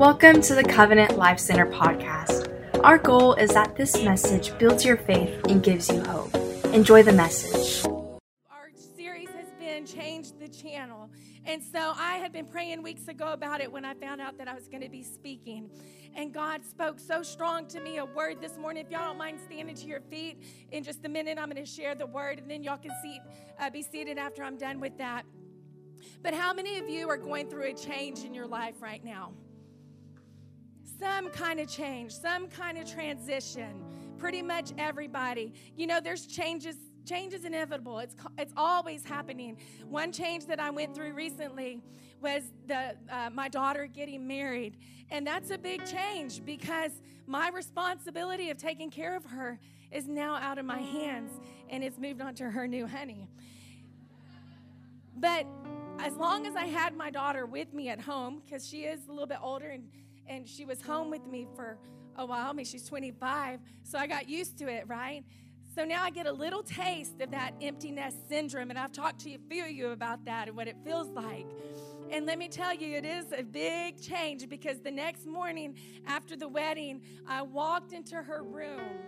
Welcome to the Covenant Life Center podcast. Our goal is that this message builds your faith and gives you hope. Enjoy the message. Our series has been Change the Channel. And so I had been praying weeks ago about it when I found out that I was going to be speaking. And God spoke so strong to me a word this morning. If y'all don't mind standing to your feet in just a minute, I'm going to share the word and then y'all can see, uh, be seated after I'm done with that. But how many of you are going through a change in your life right now? Some kind of change, some kind of transition. Pretty much everybody. You know, there's changes. Change is inevitable. It's it's always happening. One change that I went through recently was the uh, my daughter getting married, and that's a big change because my responsibility of taking care of her is now out of my hands, and it's moved on to her new honey. But as long as I had my daughter with me at home, because she is a little bit older and and she was home with me for a while. I mean, she's 25, so I got used to it, right? So now I get a little taste of that empty nest syndrome, and I've talked to a few of you about that and what it feels like. And let me tell you, it is a big change because the next morning after the wedding, I walked into her room,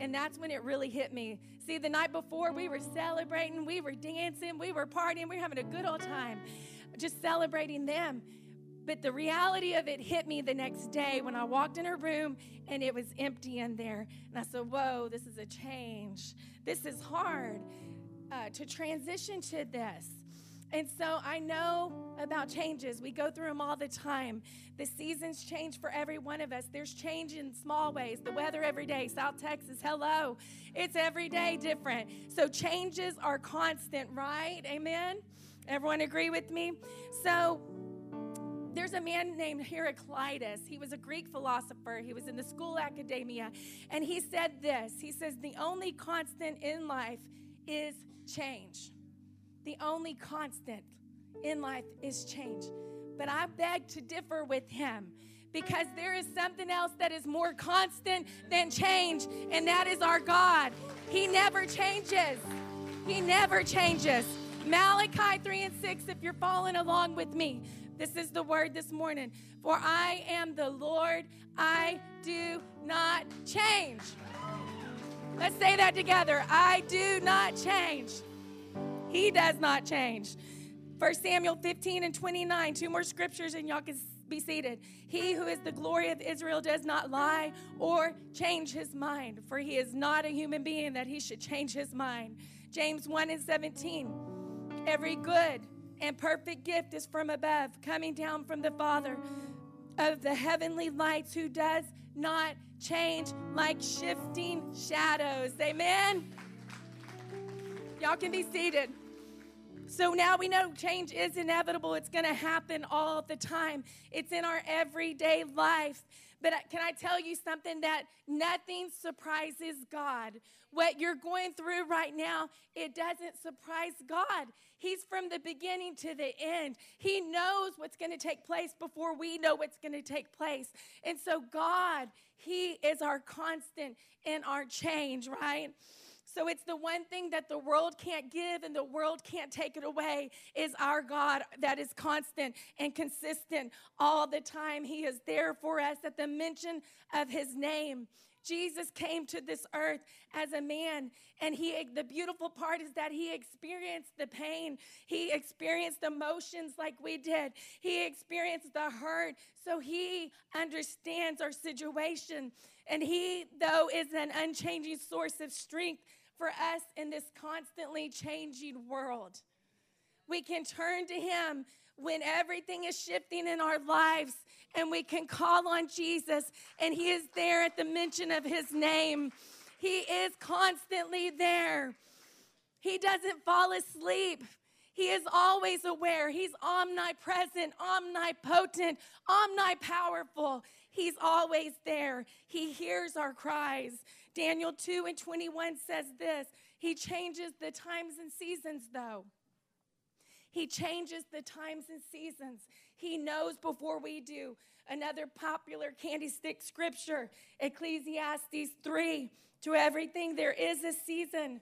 and that's when it really hit me. See, the night before, we were celebrating, we were dancing, we were partying, we were having a good old time, just celebrating them. But the reality of it hit me the next day when I walked in her room and it was empty in there. And I said, Whoa, this is a change. This is hard uh, to transition to this. And so I know about changes. We go through them all the time. The seasons change for every one of us. There's change in small ways. The weather every day, South Texas, hello. It's every day different. So changes are constant, right? Amen? Everyone agree with me? So there's a man named Heraclitus. He was a Greek philosopher. He was in the school academia. And he said this He says, The only constant in life is change. The only constant in life is change. But I beg to differ with him because there is something else that is more constant than change, and that is our God. He never changes. He never changes. Malachi 3 and 6, if you're following along with me. This is the word this morning. For I am the Lord, I do not change. Let's say that together. I do not change. He does not change. 1 Samuel 15 and 29, two more scriptures, and y'all can be seated. He who is the glory of Israel does not lie or change his mind, for he is not a human being that he should change his mind. James 1 and 17. Every good and perfect gift is from above, coming down from the Father of the heavenly lights, who does not change like shifting shadows. Amen. Y'all can be seated. So now we know change is inevitable. It's going to happen all the time. It's in our everyday life. But can I tell you something that nothing surprises God? What you're going through right now, it doesn't surprise God. He's from the beginning to the end. He knows what's going to take place before we know what's going to take place. And so, God, He is our constant in our change, right? So it's the one thing that the world can't give and the world can't take it away is our God that is constant and consistent all the time. He is there for us at the mention of his name. Jesus came to this earth as a man and he the beautiful part is that he experienced the pain. He experienced emotions like we did. He experienced the hurt. So he understands our situation and he though is an unchanging source of strength for us in this constantly changing world. We can turn to Him when everything is shifting in our lives and we can call on Jesus and He is there at the mention of His name. He is constantly there. He doesn't fall asleep. He is always aware. He's omnipresent, omnipotent, omnipowerful. He's always there. He hears our cries. Daniel 2 and 21 says this He changes the times and seasons, though. He changes the times and seasons. He knows before we do. Another popular candy stick scripture, Ecclesiastes 3 To everything there is a season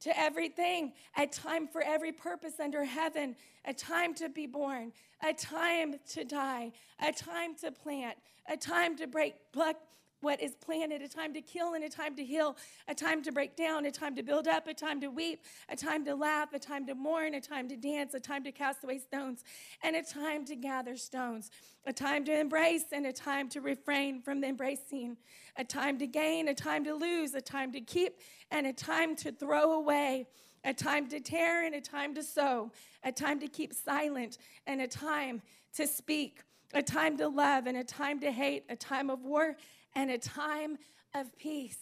to everything, a time for every purpose under heaven, a time to be born, a time to die, a time to plant, a time to break, pluck what is planted, a time to kill and a time to heal, a time to break down, a time to build up, a time to weep, a time to laugh, a time to mourn, a time to dance, a time to cast away stones, and a time to gather stones, a time to embrace and a time to refrain from embracing, a time to gain, a time to lose, a time to keep, and a time to throw away, a time to tear and a time to sow, a time to keep silent and a time to speak, a time to love and a time to hate, a time of war and a time of peace.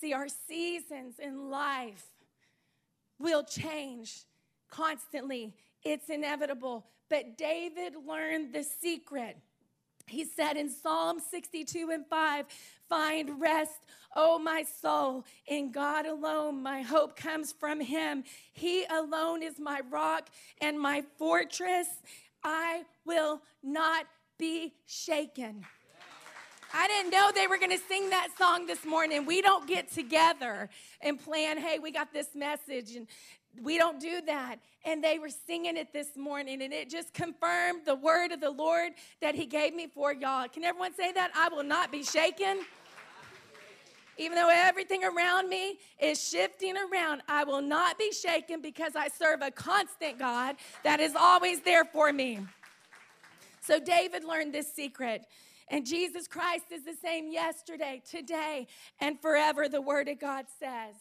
See, our seasons in life will change constantly, it's inevitable. But David learned the secret. He said in Psalm 62 and 5, Find rest, O my soul, in God alone. My hope comes from Him. He alone is my rock and my fortress. I will not be shaken. I didn't know they were going to sing that song this morning. We don't get together and plan, hey, we got this message, and we don't do that. And they were singing it this morning, and it just confirmed the word of the Lord that He gave me for y'all. Can everyone say that? I will not be shaken. Even though everything around me is shifting around, I will not be shaken because I serve a constant God that is always there for me. So David learned this secret. And Jesus Christ is the same yesterday, today, and forever, the Word of God says.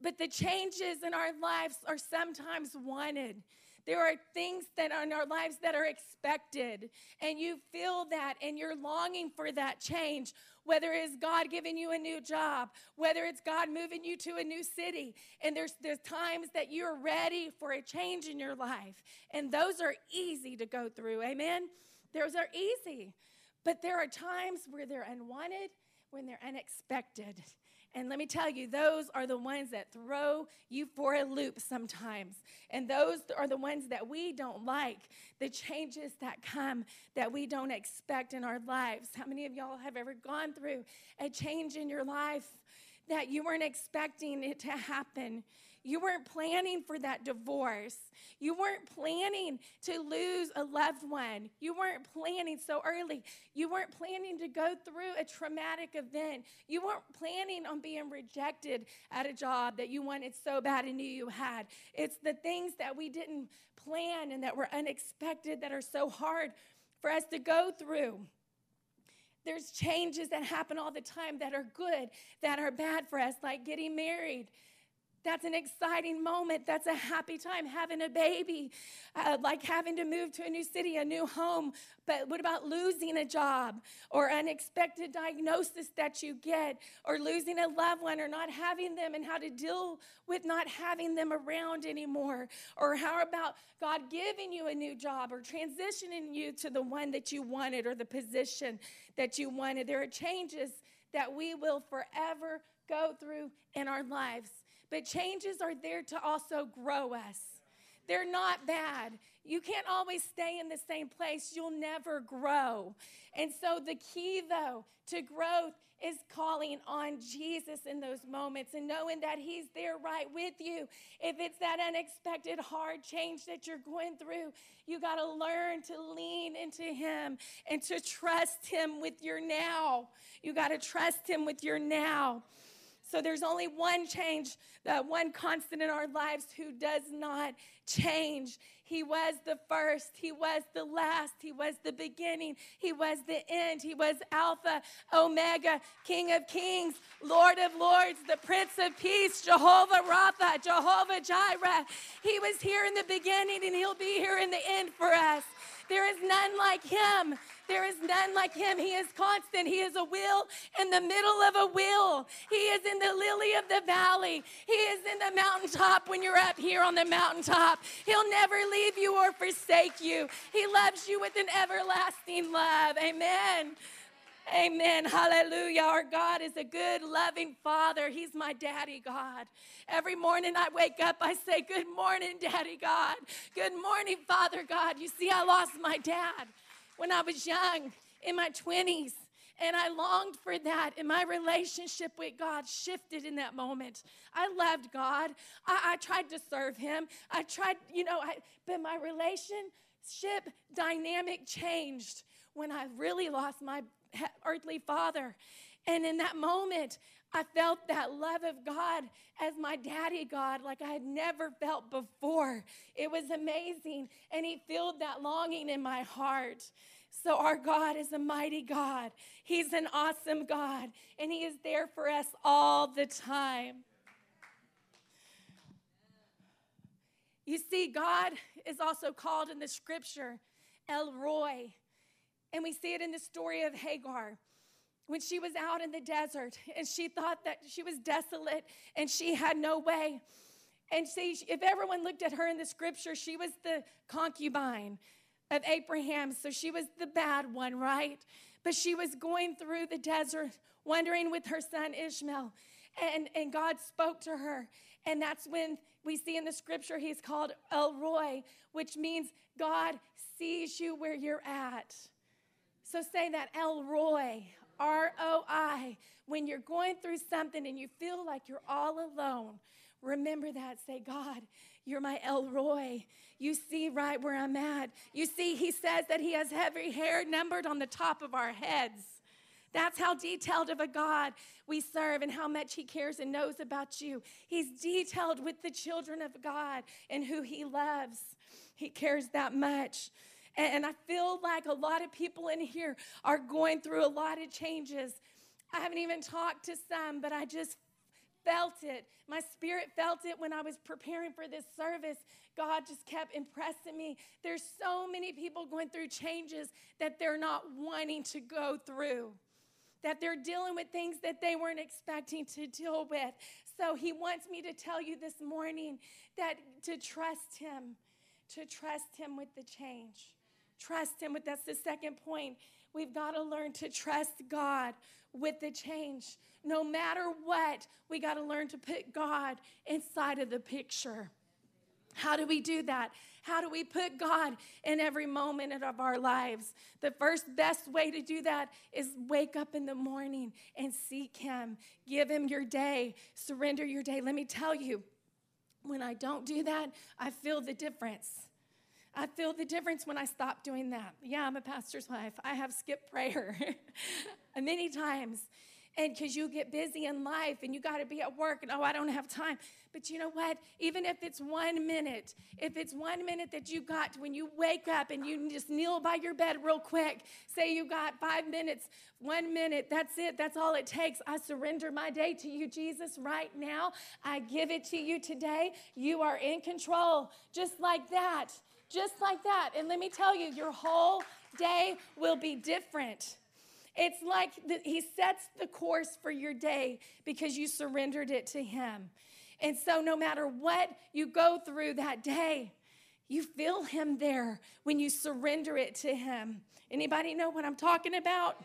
But the changes in our lives are sometimes wanted. There are things that are in our lives that are expected, and you feel that and you're longing for that change. Whether it's God giving you a new job, whether it's God moving you to a new city, and there's there's times that you're ready for a change in your life, and those are easy to go through. Amen. Those are easy, but there are times where they're unwanted, when they're unexpected. And let me tell you, those are the ones that throw you for a loop sometimes. And those are the ones that we don't like, the changes that come that we don't expect in our lives. How many of y'all have ever gone through a change in your life that you weren't expecting it to happen? You weren't planning for that divorce. You weren't planning to lose a loved one. You weren't planning so early. You weren't planning to go through a traumatic event. You weren't planning on being rejected at a job that you wanted so bad and knew you had. It's the things that we didn't plan and that were unexpected that are so hard for us to go through. There's changes that happen all the time that are good, that are bad for us, like getting married that's an exciting moment. That's a happy time. Having a baby, uh, like having to move to a new city, a new home. But what about losing a job or unexpected diagnosis that you get or losing a loved one or not having them and how to deal with not having them around anymore? Or how about God giving you a new job or transitioning you to the one that you wanted or the position that you wanted? There are changes that we will forever go through in our lives. But changes are there to also grow us. They're not bad. You can't always stay in the same place. You'll never grow. And so, the key, though, to growth is calling on Jesus in those moments and knowing that He's there right with you. If it's that unexpected hard change that you're going through, you got to learn to lean into Him and to trust Him with your now. You got to trust Him with your now. So there's only one change, uh, one constant in our lives who does not change. He was the first, He was the last, He was the beginning, He was the end, He was Alpha, Omega, King of Kings, Lord of Lords, the Prince of Peace, Jehovah Rapha, Jehovah Jireh. He was here in the beginning and He'll be here in the end for us. There is none like Him. There is none like him. He is constant. He is a wheel in the middle of a wheel. He is in the lily of the valley. He is in the mountaintop when you're up here on the mountaintop. He'll never leave you or forsake you. He loves you with an everlasting love. Amen. Amen. Hallelujah. Our God is a good, loving Father. He's my daddy God. Every morning I wake up, I say, Good morning, Daddy God. Good morning, Father God. You see, I lost my dad when I was young in my 20s. And I longed for that. And my relationship with God shifted in that moment. I loved God. I, I tried to serve Him. I tried, you know, I, but my relationship dynamic changed when I really lost my earthly father. And in that moment, I felt that love of God as my daddy God like I had never felt before. It was amazing. And He filled that longing in my heart. So, our God is a mighty God. He's an awesome God, and He is there for us all the time. You see, God is also called in the scripture El Roi, and we see it in the story of Hagar when she was out in the desert and she thought that she was desolate and she had no way. And see, if everyone looked at her in the scripture, she was the concubine of Abraham. So she was the bad one, right? But she was going through the desert, wandering with her son Ishmael. And, and God spoke to her. And that's when we see in the scripture he's called El Roi, which means God sees you where you're at. So say that El Roi, R O I. When you're going through something and you feel like you're all alone, remember that. Say, God, you're my El Roi. You see right where I'm at. You see, he says that he has every hair numbered on the top of our heads. That's how detailed of a God we serve and how much He cares and knows about you. He's detailed with the children of God and who He loves. He cares that much. And I feel like a lot of people in here are going through a lot of changes. I haven't even talked to some, but I just felt it. My spirit felt it when I was preparing for this service. God just kept impressing me. There's so many people going through changes that they're not wanting to go through, that they're dealing with things that they weren't expecting to deal with. So He wants me to tell you this morning that to trust Him, to trust Him with the change. Trust Him with that's the second point. We've got to learn to trust God with the change. No matter what, we got to learn to put God inside of the picture. How do we do that? How do we put God in every moment of our lives? The first best way to do that is wake up in the morning and seek Him. Give Him your day, surrender your day. Let me tell you, when I don't do that, I feel the difference. I feel the difference when I stop doing that. Yeah, I'm a pastor's wife. I have skipped prayer many times. And because you get busy in life and you got to be at work and oh, I don't have time. But you know what? Even if it's one minute, if it's one minute that you got when you wake up and you just kneel by your bed real quick, say you got five minutes, one minute, that's it, that's all it takes. I surrender my day to you, Jesus, right now. I give it to you today. You are in control, just like that just like that. And let me tell you, your whole day will be different. It's like the, he sets the course for your day because you surrendered it to him. And so, no matter what you go through that day, you feel him there when you surrender it to him. Anybody know what I'm talking about?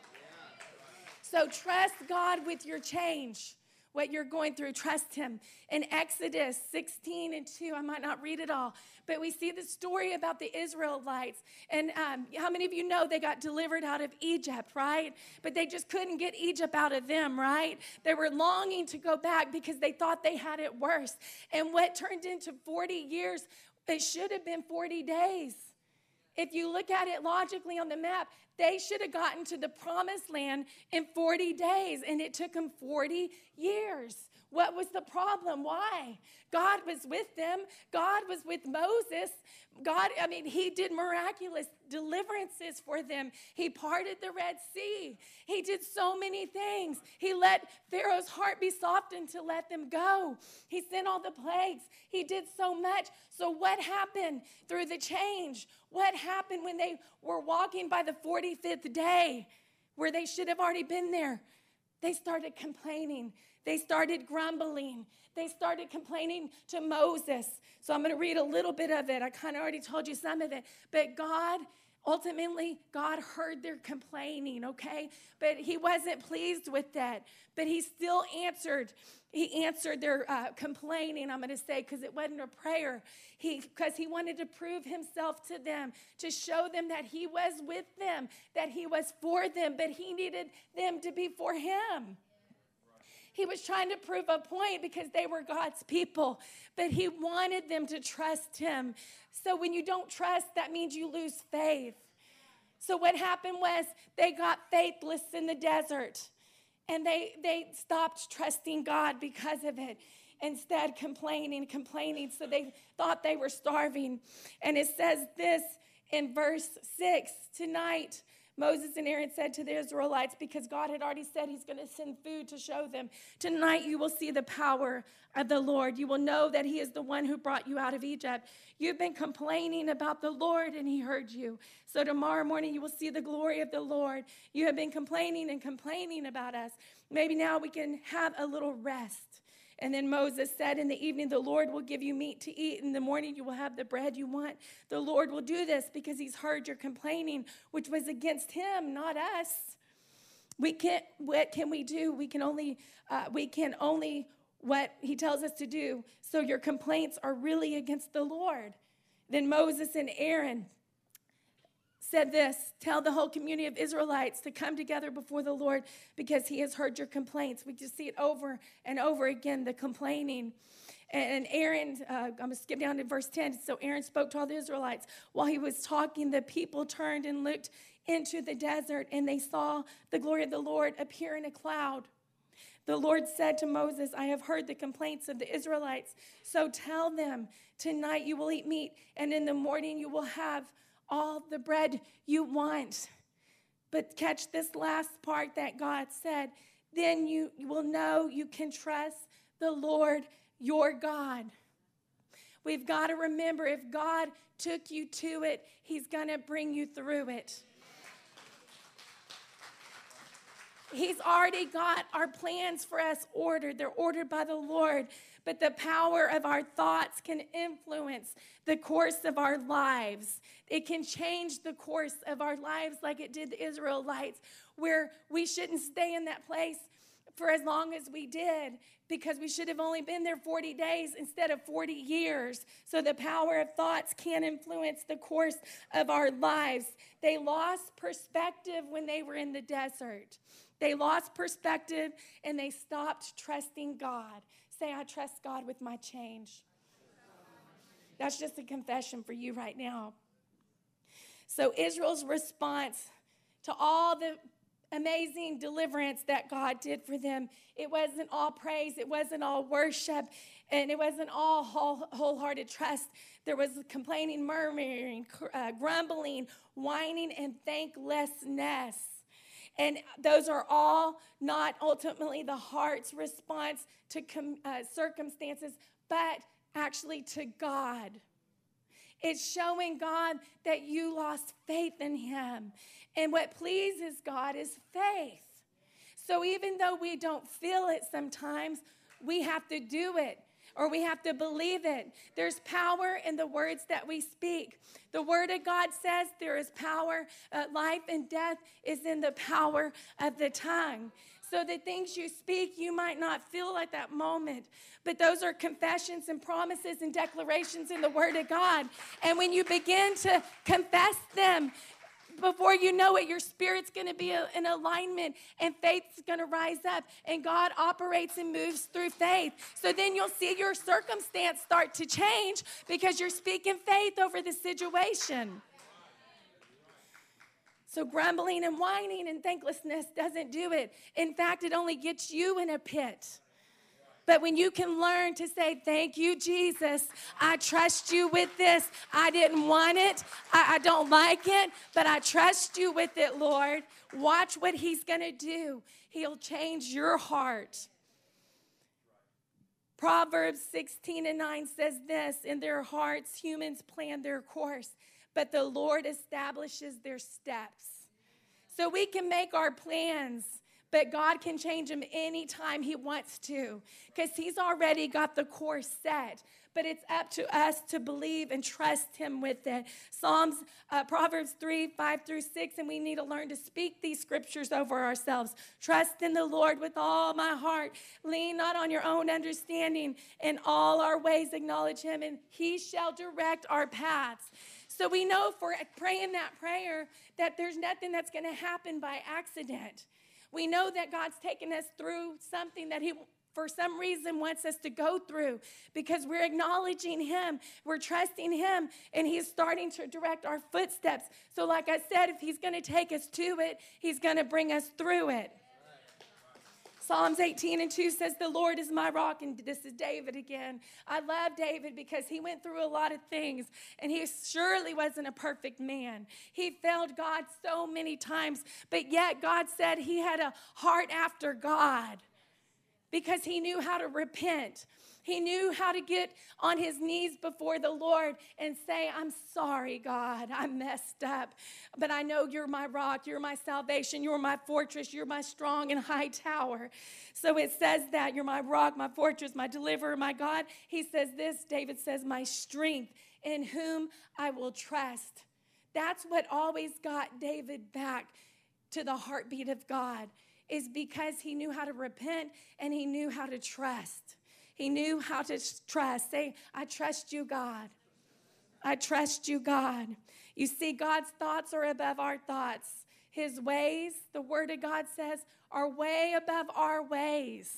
So, trust God with your change what you're going through. Trust Him. In Exodus 16 and 2, I might not read it all, but we see the story about the Israelites. And um, how many of you know they got delivered out of Egypt, right? But they just couldn't get Egypt out of them, right? They were longing to go back because they thought they had it worse. And what turned into 40 years, it should have been 40 days. If you look at it logically on the map, they should have gotten to the promised land in 40 days, and it took them 40 years. What was the problem? Why? God was with them. God was with Moses. God, I mean, He did miraculous deliverances for them. He parted the Red Sea. He did so many things. He let Pharaoh's heart be softened to let them go. He sent all the plagues. He did so much. So, what happened through the change? What happened when they were walking by the 45th day where they should have already been there? They started complaining. They started grumbling. They started complaining to Moses. So I'm going to read a little bit of it. I kind of already told you some of it. But God Ultimately, God heard their complaining, okay? But he wasn't pleased with that. But he still answered. He answered their uh, complaining, I'm going to say, because it wasn't a prayer. He because he wanted to prove himself to them, to show them that he was with them, that he was for them, but he needed them to be for him. He was trying to prove a point because they were God's people, but he wanted them to trust him. So when you don't trust, that means you lose faith. So what happened was they got faithless in the desert and they, they stopped trusting God because of it. Instead, complaining, complaining. So they thought they were starving. And it says this in verse 6 Tonight, Moses and Aaron said to the Israelites, because God had already said he's going to send food to show them, Tonight you will see the power of the Lord. You will know that he is the one who brought you out of Egypt. You've been complaining about the Lord, and he heard you. So tomorrow morning you will see the glory of the Lord. You have been complaining and complaining about us. Maybe now we can have a little rest. And then Moses said, In the evening, the Lord will give you meat to eat. In the morning, you will have the bread you want. The Lord will do this because he's heard your complaining, which was against him, not us. We can't, what can we do? We can only, uh, we can only what he tells us to do. So your complaints are really against the Lord. Then Moses and Aaron said this Tell the whole community of Israelites to come together before the Lord because he has heard your complaints. We just see it over and over again the complaining. And Aaron, uh, I'm going to skip down to verse 10. So Aaron spoke to all the Israelites. While he was talking, the people turned and looked into the desert, and they saw the glory of the Lord appear in a cloud. The Lord said to Moses, I have heard the complaints of the Israelites. So tell them, tonight you will eat meat, and in the morning you will have all the bread you want. But catch this last part that God said. Then you will know you can trust the Lord your God. We've got to remember if God took you to it, He's going to bring you through it. He's already got our plans for us ordered. They're ordered by the Lord. But the power of our thoughts can influence the course of our lives. It can change the course of our lives like it did the Israelites, where we shouldn't stay in that place for as long as we did because we should have only been there 40 days instead of 40 years. So the power of thoughts can influence the course of our lives. They lost perspective when they were in the desert. They lost perspective and they stopped trusting God. Say, I trust God with my change. That's just a confession for you right now. So, Israel's response to all the amazing deliverance that God did for them, it wasn't all praise, it wasn't all worship, and it wasn't all whole, wholehearted trust. There was complaining, murmuring, uh, grumbling, whining, and thanklessness. And those are all not ultimately the heart's response to com- uh, circumstances, but actually to God. It's showing God that you lost faith in Him. And what pleases God is faith. So even though we don't feel it sometimes, we have to do it or we have to believe it. There's power in the words that we speak. The word of God says there is power. Uh, life and death is in the power of the tongue. So the things you speak, you might not feel at that moment, but those are confessions and promises and declarations in the Word of God. And when you begin to confess them, before you know it, your spirit's going to be in alignment and faith's going to rise up. And God operates and moves through faith. So then you'll see your circumstance start to change because you're speaking faith over the situation. So, grumbling and whining and thanklessness doesn't do it. In fact, it only gets you in a pit. But when you can learn to say, Thank you, Jesus, I trust you with this. I didn't want it, I, I don't like it, but I trust you with it, Lord. Watch what He's gonna do. He'll change your heart. Proverbs 16 and 9 says this In their hearts, humans plan their course, but the Lord establishes their steps. So we can make our plans but God can change him anytime he wants to because he's already got the course set. but it's up to us to believe and trust Him with it. Psalms, uh, Proverbs 3 5 through 6, and we need to learn to speak these scriptures over ourselves. Trust in the Lord with all my heart. Lean not on your own understanding. In all our ways, acknowledge Him, and He shall direct our paths. So we know for praying that prayer that there's nothing that's going to happen by accident. We know that God's taken us through something that He for some reason wants us to go through because we're acknowledging him we're trusting him and he's starting to direct our footsteps. So like i said if he's going to take us to it he's going to bring us through it Psalms 18 and 2 says, The Lord is my rock. And this is David again. I love David because he went through a lot of things and he surely wasn't a perfect man. He failed God so many times, but yet God said he had a heart after God because he knew how to repent. He knew how to get on his knees before the Lord and say, I'm sorry, God, I messed up. But I know you're my rock, you're my salvation, you're my fortress, you're my strong and high tower. So it says that you're my rock, my fortress, my deliverer, my God. He says this, David says, my strength in whom I will trust. That's what always got David back to the heartbeat of God is because he knew how to repent and he knew how to trust. He knew how to trust. Say, I trust you, God. I trust you, God. You see, God's thoughts are above our thoughts. His ways, the Word of God says, are way above our ways.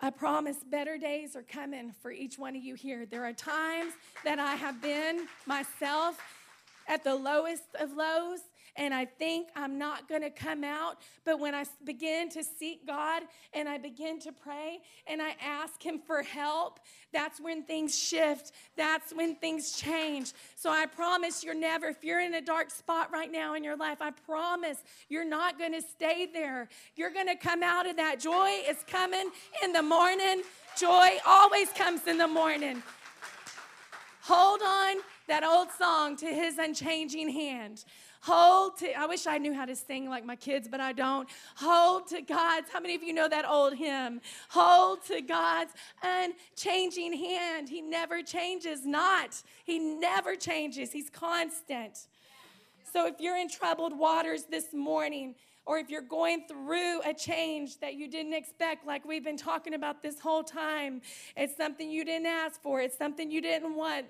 I promise better days are coming for each one of you here. There are times that I have been myself at the lowest of lows, and I think I'm not going to come out. But when I begin to seek God and I begin to pray and I ask Him for help, that's when things shift. That's when things change. So I promise you're never, if you're in a dark spot right now in your life, I promise you're not going to stay there. You're going to come out of that. Joy is coming in the morning. Joy always comes in the morning. Hold on that old song to his unchanging hand. Hold to, I wish I knew how to sing like my kids, but I don't. Hold to God's, how many of you know that old hymn? Hold to God's unchanging hand. He never changes, not. He never changes, He's constant. So if you're in troubled waters this morning, or if you're going through a change that you didn't expect, like we've been talking about this whole time, it's something you didn't ask for, it's something you didn't want.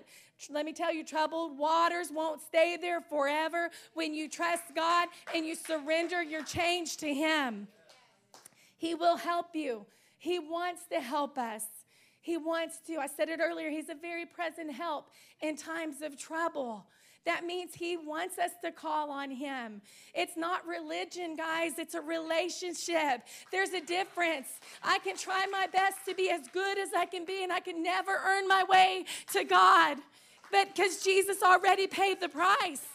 Let me tell you, troubled waters won't stay there forever when you trust God and you surrender your change to Him. He will help you. He wants to help us. He wants to. I said it earlier, He's a very present help in times of trouble. That means He wants us to call on Him. It's not religion, guys, it's a relationship. There's a difference. I can try my best to be as good as I can be, and I can never earn my way to God. But because Jesus already paid the price.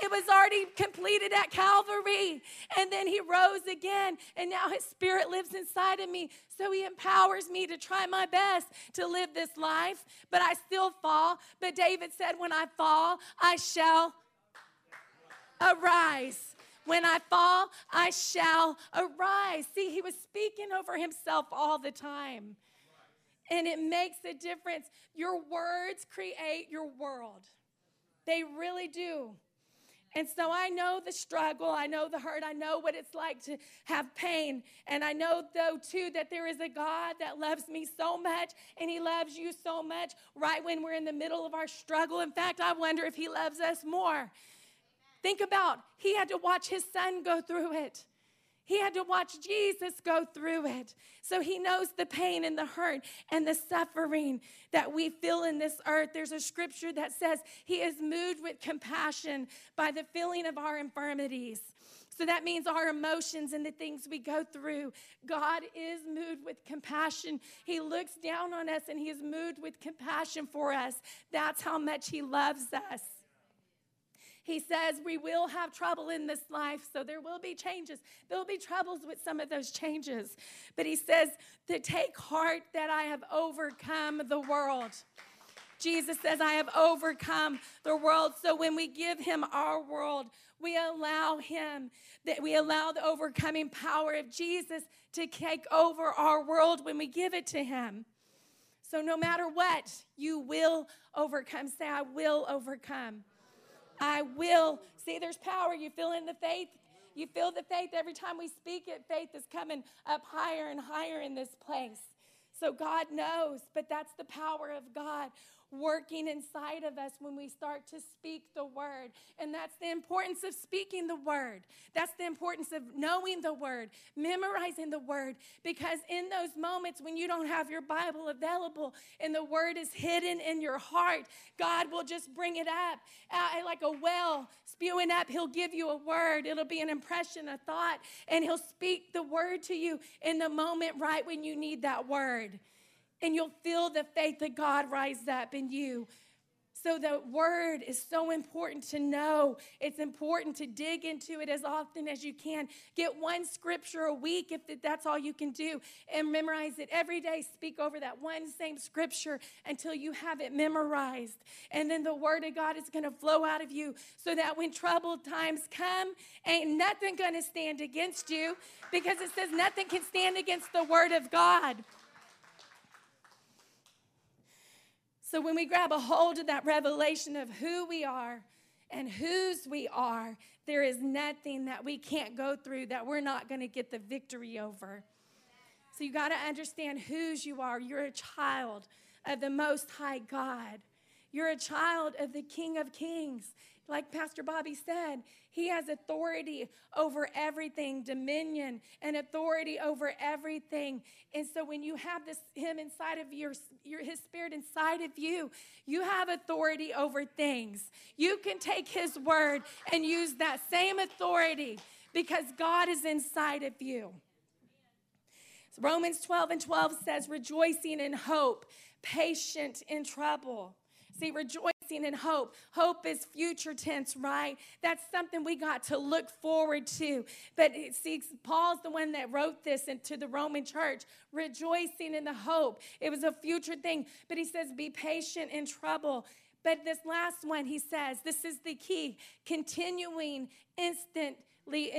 It was already completed at Calvary. And then he rose again. And now his spirit lives inside of me. So he empowers me to try my best to live this life. But I still fall. But David said, When I fall, I shall arise. When I fall, I shall arise. See, he was speaking over himself all the time and it makes a difference. Your words create your world, they really do. And so I know the struggle, I know the hurt, I know what it's like to have pain. And I know, though, too, that there is a God that loves me so much and He loves you so much right when we're in the middle of our struggle. In fact, I wonder if He loves us more. Think about He had to watch His son go through it. He had to watch Jesus go through it. So he knows the pain and the hurt and the suffering that we feel in this earth. There's a scripture that says he is moved with compassion by the feeling of our infirmities. So that means our emotions and the things we go through. God is moved with compassion. He looks down on us and he is moved with compassion for us. That's how much he loves us. He says we will have trouble in this life, so there will be changes. There will be troubles with some of those changes. But he says to take heart that I have overcome the world. Jesus says, I have overcome the world. So when we give him our world, we allow him, that we allow the overcoming power of Jesus to take over our world when we give it to him. So no matter what, you will overcome. Say, I will overcome. I will. See, there's power. You feel in the faith. You feel the faith every time we speak it. Faith is coming up higher and higher in this place. So God knows, but that's the power of God working inside of us when we start to speak the word. And that's the importance of speaking the word. That's the importance of knowing the word, memorizing the word. Because in those moments when you don't have your Bible available and the word is hidden in your heart, God will just bring it up uh, like a well spewing up. He'll give you a word, it'll be an impression, a thought, and He'll speak the word to you in the moment right when you need that word and you'll feel the faith of God rise up in you. So, the word is so important to know. It's important to dig into it as often as you can. Get one scripture a week if that's all you can do and memorize it every day. Speak over that one same scripture until you have it memorized. And then the word of God is going to flow out of you so that when troubled times come, ain't nothing going to stand against you because it says nothing can stand against the word of God. So when we grab a hold of that revelation of who we are and whose we are, there is nothing that we can't go through that we're not going to get the victory over. So you got to understand whose you are. You're a child of the Most High God. You're a child of the King of Kings. Like Pastor Bobby said, he has authority over everything, dominion and authority over everything. And so when you have this him inside of your, your his spirit inside of you, you have authority over things. You can take his word and use that same authority because God is inside of you. Romans 12 and 12 says, rejoicing in hope, patient in trouble. See, rejoicing in hope. Hope is future tense, right? That's something we got to look forward to. But see, Paul's the one that wrote this into the Roman church, rejoicing in the hope. It was a future thing. But he says, be patient in trouble. But this last one, he says, this is the key continuing instantly,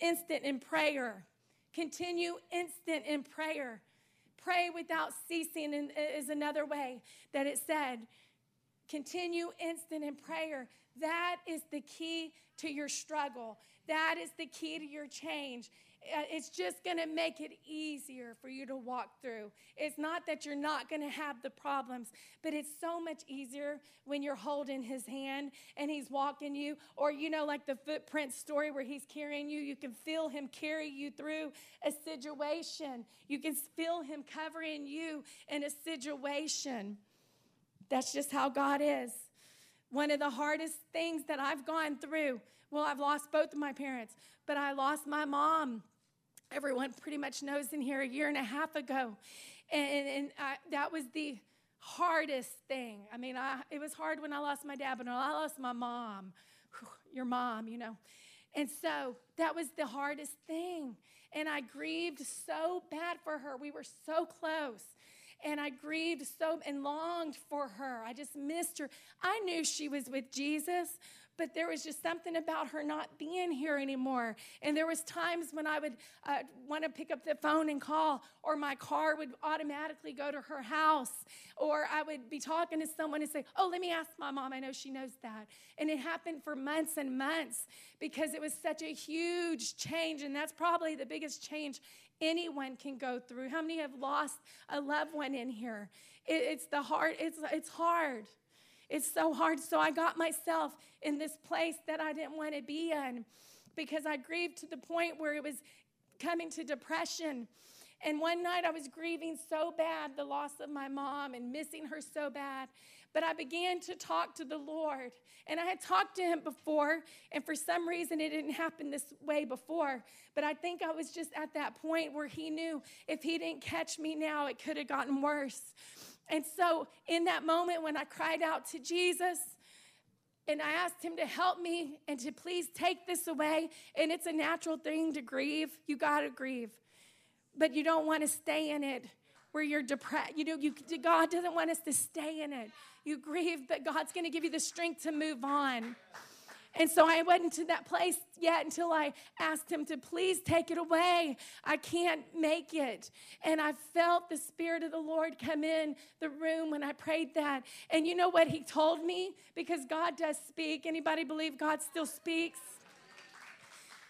instant in prayer. Continue instant in prayer. Pray without ceasing uh, is another way that it said. Continue instant in prayer. That is the key to your struggle. That is the key to your change. Uh, it's just going to make it easier for you to walk through. It's not that you're not going to have the problems, but it's so much easier when you're holding his hand and he's walking you. Or, you know, like the footprint story where he's carrying you, you can feel him carry you through a situation. You can feel him covering you in a situation. That's just how God is. One of the hardest things that I've gone through, well, I've lost both of my parents, but I lost my mom. Everyone pretty much knows in here a year and a half ago. And, and I, that was the hardest thing. I mean, I, it was hard when I lost my dad, but when I lost my mom, your mom, you know. And so that was the hardest thing. And I grieved so bad for her. We were so close and I grieved so and longed for her. I just missed her. I knew she was with Jesus, but there was just something about her not being here anymore. And there was times when I would uh, want to pick up the phone and call, or my car would automatically go to her house, or I would be talking to someone and say, "Oh, let me ask my mom. I know she knows that." And it happened for months and months because it was such a huge change, and that's probably the biggest change anyone can go through. How many have lost a loved one in here? It, it's the hard, it's, it's hard. It's so hard. So I got myself in this place that I didn't want to be in because I grieved to the point where it was coming to depression. And one night I was grieving so bad the loss of my mom and missing her so bad. But I began to talk to the Lord. And I had talked to him before, and for some reason it didn't happen this way before. But I think I was just at that point where he knew if he didn't catch me now, it could have gotten worse. And so, in that moment when I cried out to Jesus, and I asked him to help me and to please take this away. And it's a natural thing to grieve. You got to grieve. But you don't want to stay in it where you're depressed. You know, you, God doesn't want us to stay in it. You grieve, but God's going to give you the strength to move on. And so I wasn't to that place yet until I asked him to please take it away. I can't make it. And I felt the Spirit of the Lord come in the room when I prayed that. And you know what he told me? Because God does speak. Anybody believe God still speaks?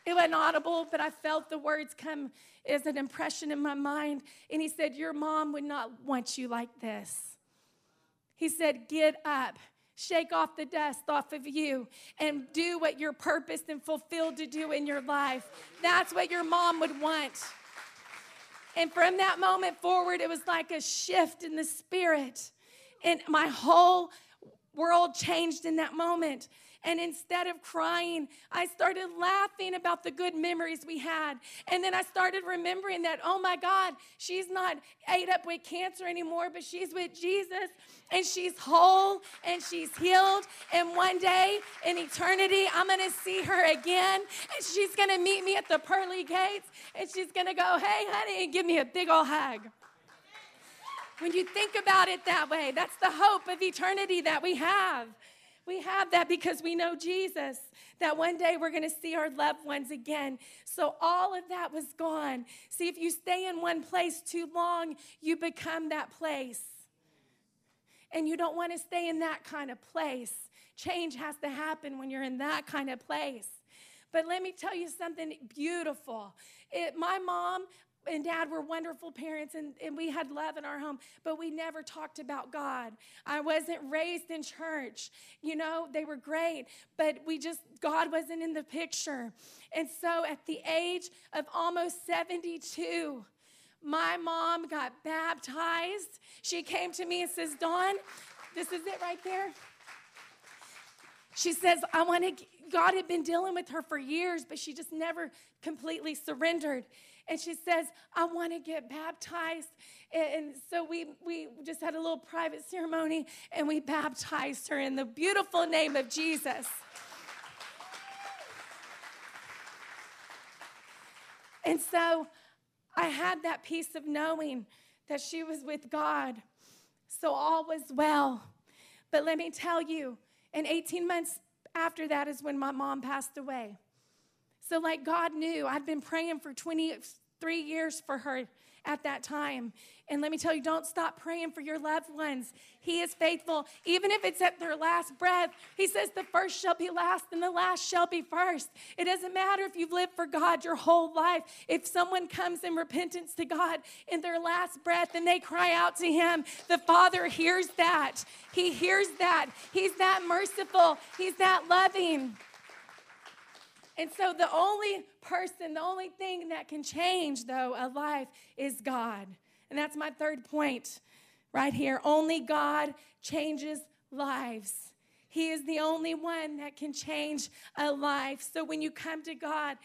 It wasn't audible, but I felt the words come as an impression in my mind. And he said, Your mom would not want you like this. He said, Get up shake off the dust off of you and do what you're purposed and fulfilled to do in your life. That's what your mom would want. And from that moment forward, it was like a shift in the spirit. And my whole world changed in that moment. And instead of crying, I started laughing about the good memories we had. And then I started remembering that, oh my God, she's not ate up with cancer anymore, but she's with Jesus and she's whole and she's healed. And one day in eternity, I'm going to see her again and she's going to meet me at the pearly gates and she's going to go, hey, honey, and give me a big old hug. When you think about it that way, that's the hope of eternity that we have. We have that because we know Jesus, that one day we're going to see our loved ones again. So all of that was gone. See, if you stay in one place too long, you become that place. And you don't want to stay in that kind of place. Change has to happen when you're in that kind of place. But let me tell you something beautiful. It, my mom, and dad were wonderful parents and, and we had love in our home, but we never talked about God. I wasn't raised in church. You know, they were great, but we just, God wasn't in the picture. And so at the age of almost 72, my mom got baptized. She came to me and says, Dawn, this is it right there. She says, I want to, God had been dealing with her for years, but she just never completely surrendered and she says, I want to get baptized. And so we, we just had a little private ceremony and we baptized her in the beautiful name of Jesus. And so I had that peace of knowing that she was with God. So all was well. But let me tell you, and 18 months after that is when my mom passed away. So, like, God knew I'd been praying for 23 years for her at that time. And let me tell you, don't stop praying for your loved ones. He is faithful, even if it's at their last breath. He says, The first shall be last, and the last shall be first. It doesn't matter if you've lived for God your whole life. If someone comes in repentance to God in their last breath and they cry out to Him, the Father hears that. He hears that. He's that merciful, He's that loving. And so the only person, the only thing that can change, though, a life is God. And that's my third point right here. Only God changes lives. He is the only one that can change a life. So when you come to God,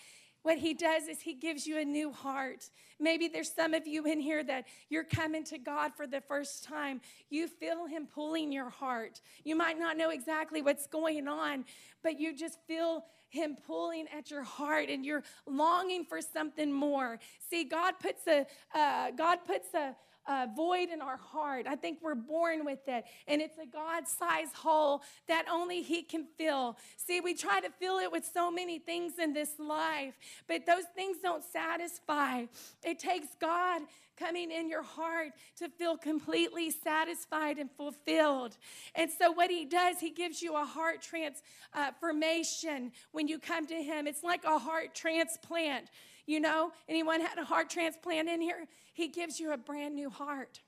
what he does is he gives you a new heart. Maybe there's some of you in here that you're coming to God for the first time. You feel him pulling your heart. You might not know exactly what's going on, but you just feel him pulling at your heart and you're longing for something more. See, God puts a uh, God puts a, a void in our heart. I think we're born with it, and it's a God sized hole that only He can fill. See, we try to fill it with so many things in this life, but those things don't satisfy. It takes God coming in your heart to feel completely satisfied and fulfilled. And so, what he does, he gives you a heart transformation when you come to him. It's like a heart transplant. You know, anyone had a heart transplant in here? He gives you a brand new heart.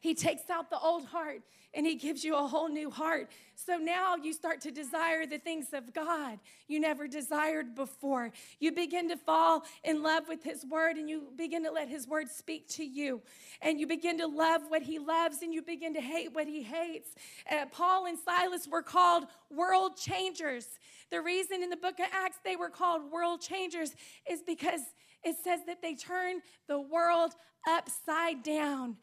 He takes out the old heart and He gives you a whole new heart. So now you start to desire the things of God you never desired before. You begin to fall in love with His Word and you begin to let His Word speak to you. And you begin to love what He loves and you begin to hate what He hates. Uh, Paul and Silas were called world changers. The reason in the book of Acts they were called world changers is because it says that they turned the world upside down.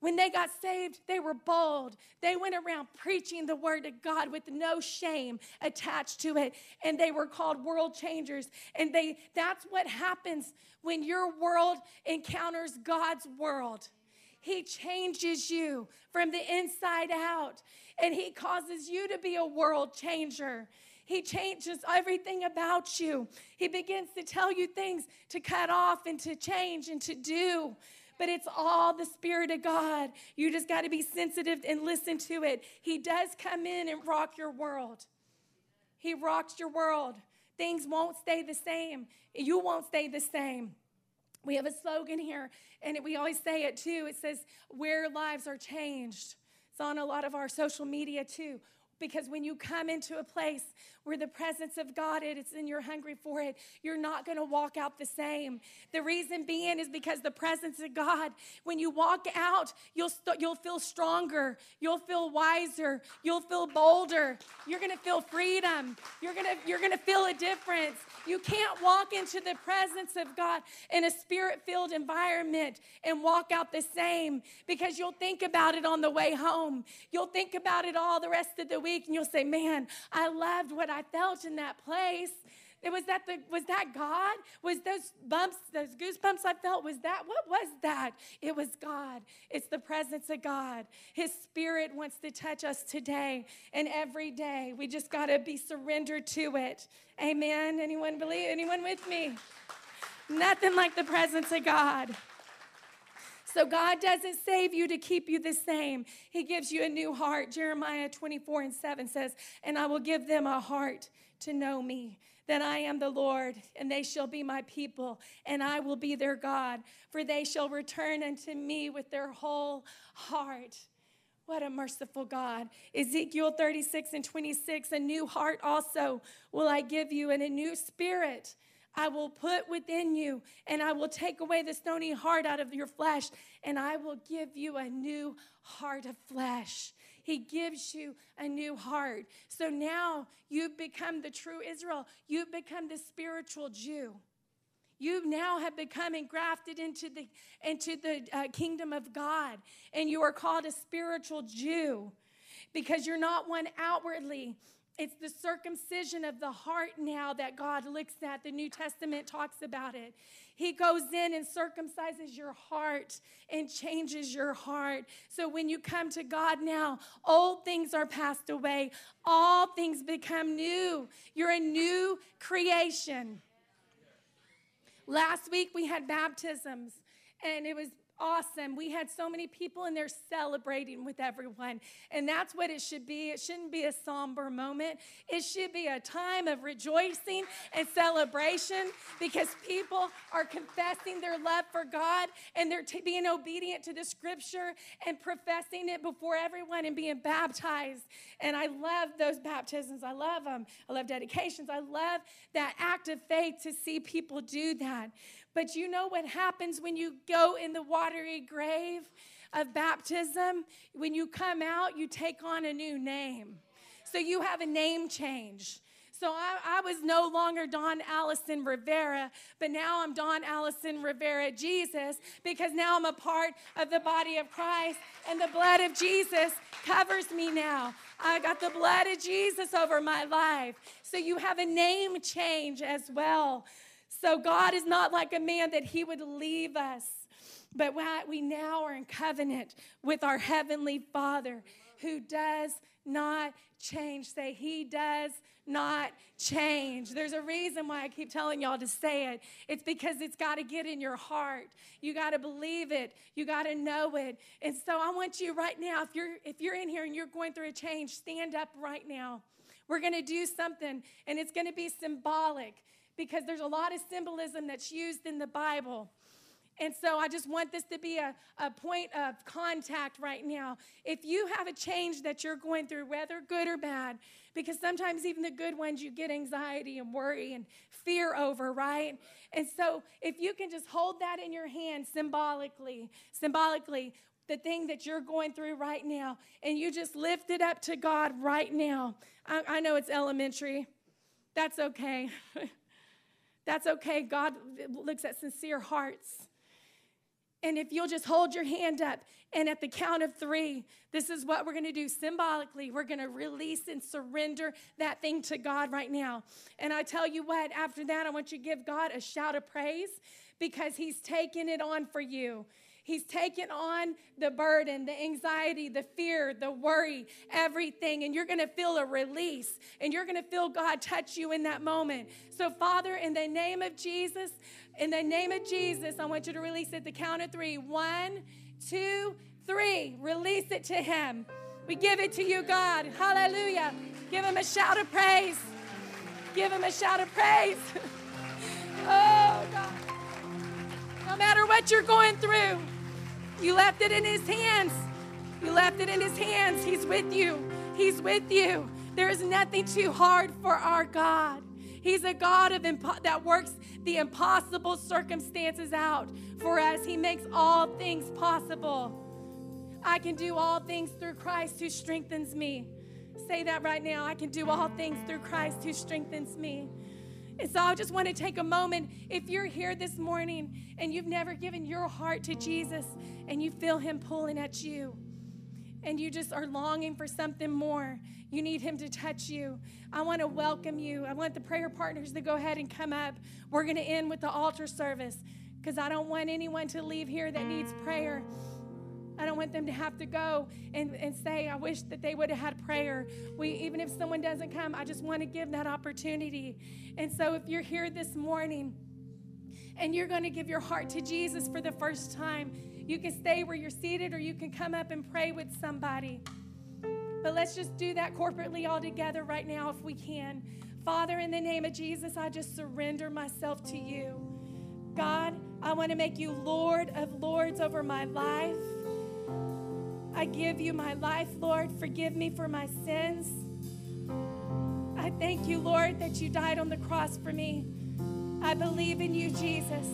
When they got saved, they were bold. They went around preaching the word of God with no shame attached to it, and they were called world changers. And they that's what happens when your world encounters God's world. He changes you from the inside out, and he causes you to be a world changer. He changes everything about you. He begins to tell you things to cut off and to change and to do but it's all the Spirit of God. You just got to be sensitive and listen to it. He does come in and rock your world. He rocks your world. Things won't stay the same. You won't stay the same. We have a slogan here, and we always say it too. It says, Where lives are changed. It's on a lot of our social media too. Because when you come into a place where the presence of God is and you're hungry for it, you're not going to walk out the same. The reason being is because the presence of God, when you walk out, you'll, st- you'll feel stronger, you'll feel wiser, you'll feel bolder, you're going to feel freedom, you're going to you're going to feel a difference. You can't walk into the presence of God in a spirit filled environment and walk out the same because you'll think about it on the way home. You'll think about it all the rest of the week and you'll say, Man, I loved what I felt in that place. It was that the was that God? Was those bumps, those goosebumps I felt? Was that what was that? It was God. It's the presence of God. His spirit wants to touch us today and every day. We just gotta be surrendered to it. Amen. Anyone believe? Anyone with me? Nothing like the presence of God. So God doesn't save you to keep you the same. He gives you a new heart. Jeremiah 24 and 7 says, And I will give them a heart to know me, that I am the Lord, and they shall be my people, and I will be their God, for they shall return unto me with their whole heart. What a merciful God. Ezekiel 36 and 26, a new heart also will I give you, and a new spirit I will put within you, and I will take away the stony heart out of your flesh, and I will give you a new heart of flesh. He gives you a new heart. So now you've become the true Israel. You've become the spiritual Jew. You now have become engrafted into the, into the uh, kingdom of God, and you are called a spiritual Jew because you're not one outwardly, it's the circumcision of the heart now that God looks at. The New Testament talks about it. He goes in and circumcises your heart and changes your heart. So when you come to God now, old things are passed away, all things become new. You're a new creation. Last week we had baptisms, and it was awesome. We had so many people in there celebrating with everyone. And that's what it should be. It shouldn't be a somber moment, it should be a time of rejoicing and celebration because people are confessing their love for God and they're t- being obedient to the scripture and professing it before everyone and being baptized. And I love those baptisms. I love them. I love dedications. I love that act of faith to see people do that. But you know what happens when you go in the watery grave of baptism? When you come out, you take on a new name. So you have a name change. So I, I, was no longer Dawn Allison Rivera, but now I'm Dawn Allison Rivera Jesus because now I'm a part of the body of Christ and the blood of Jesus covers me now. I got the blood of Jesus over my life. So you have a name change as well. So God is not like a man that he would leave us, but we now are in covenant with our heavenly Father who does not change. Say, He does not change. There's a reason why I keep telling y'all to say it. It's because it's got to get in your heart. You got to believe it. You got to know it. And so I want you right now, if you're if you're in here and you're going through a change, stand up right now. We're going to do something, and it's going to be symbolic because there's a lot of symbolism that's used in the Bible. And so I just want this to be a, a point of contact right now. If you have a change that you're going through, whether good or bad, because sometimes even the good ones you get anxiety and worry and fear over, right? And so if you can just hold that in your hand symbolically, symbolically, the thing that you're going through right now, and you just lift it up to God right now. I, I know it's elementary. That's okay. That's okay. God looks at sincere hearts. And if you'll just hold your hand up, and at the count of three, this is what we're gonna do symbolically. We're gonna release and surrender that thing to God right now. And I tell you what, after that, I want you to give God a shout of praise because He's taken it on for you. He's taken on the burden, the anxiety, the fear, the worry, everything. And you're going to feel a release and you're going to feel God touch you in that moment. So, Father, in the name of Jesus, in the name of Jesus, I want you to release at the count of three. One, two, three. Release it to Him. We give it to you, God. Hallelujah. Give Him a shout of praise. Give Him a shout of praise. oh. No matter what you're going through, you left it in His hands. You left it in His hands. He's with you. He's with you. There is nothing too hard for our God. He's a God of impo- that works the impossible circumstances out for us. He makes all things possible. I can do all things through Christ who strengthens me. Say that right now. I can do all things through Christ who strengthens me. And so I just want to take a moment. If you're here this morning and you've never given your heart to Jesus and you feel Him pulling at you, and you just are longing for something more, you need Him to touch you. I want to welcome you. I want the prayer partners to go ahead and come up. We're going to end with the altar service because I don't want anyone to leave here that needs prayer. I don't want them to have to go and, and say, I wish that they would have had prayer. We, even if someone doesn't come, I just want to give that opportunity. And so if you're here this morning and you're going to give your heart to Jesus for the first time, you can stay where you're seated or you can come up and pray with somebody. But let's just do that corporately all together right now if we can. Father, in the name of Jesus, I just surrender myself to you. God, I want to make you Lord of Lords over my life. I give you my life, Lord. Forgive me for my sins. I thank you, Lord, that you died on the cross for me. I believe in you, Jesus.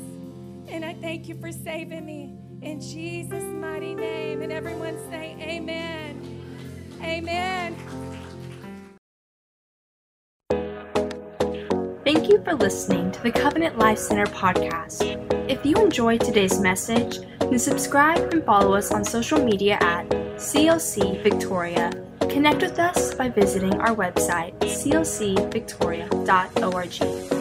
And I thank you for saving me. In Jesus' mighty name. And everyone say, Amen. Amen. Thank you for listening to the Covenant Life Center podcast. If you enjoyed today's message, then subscribe and follow us on social media at CLC Victoria. Connect with us by visiting our website, clcvictoria.org.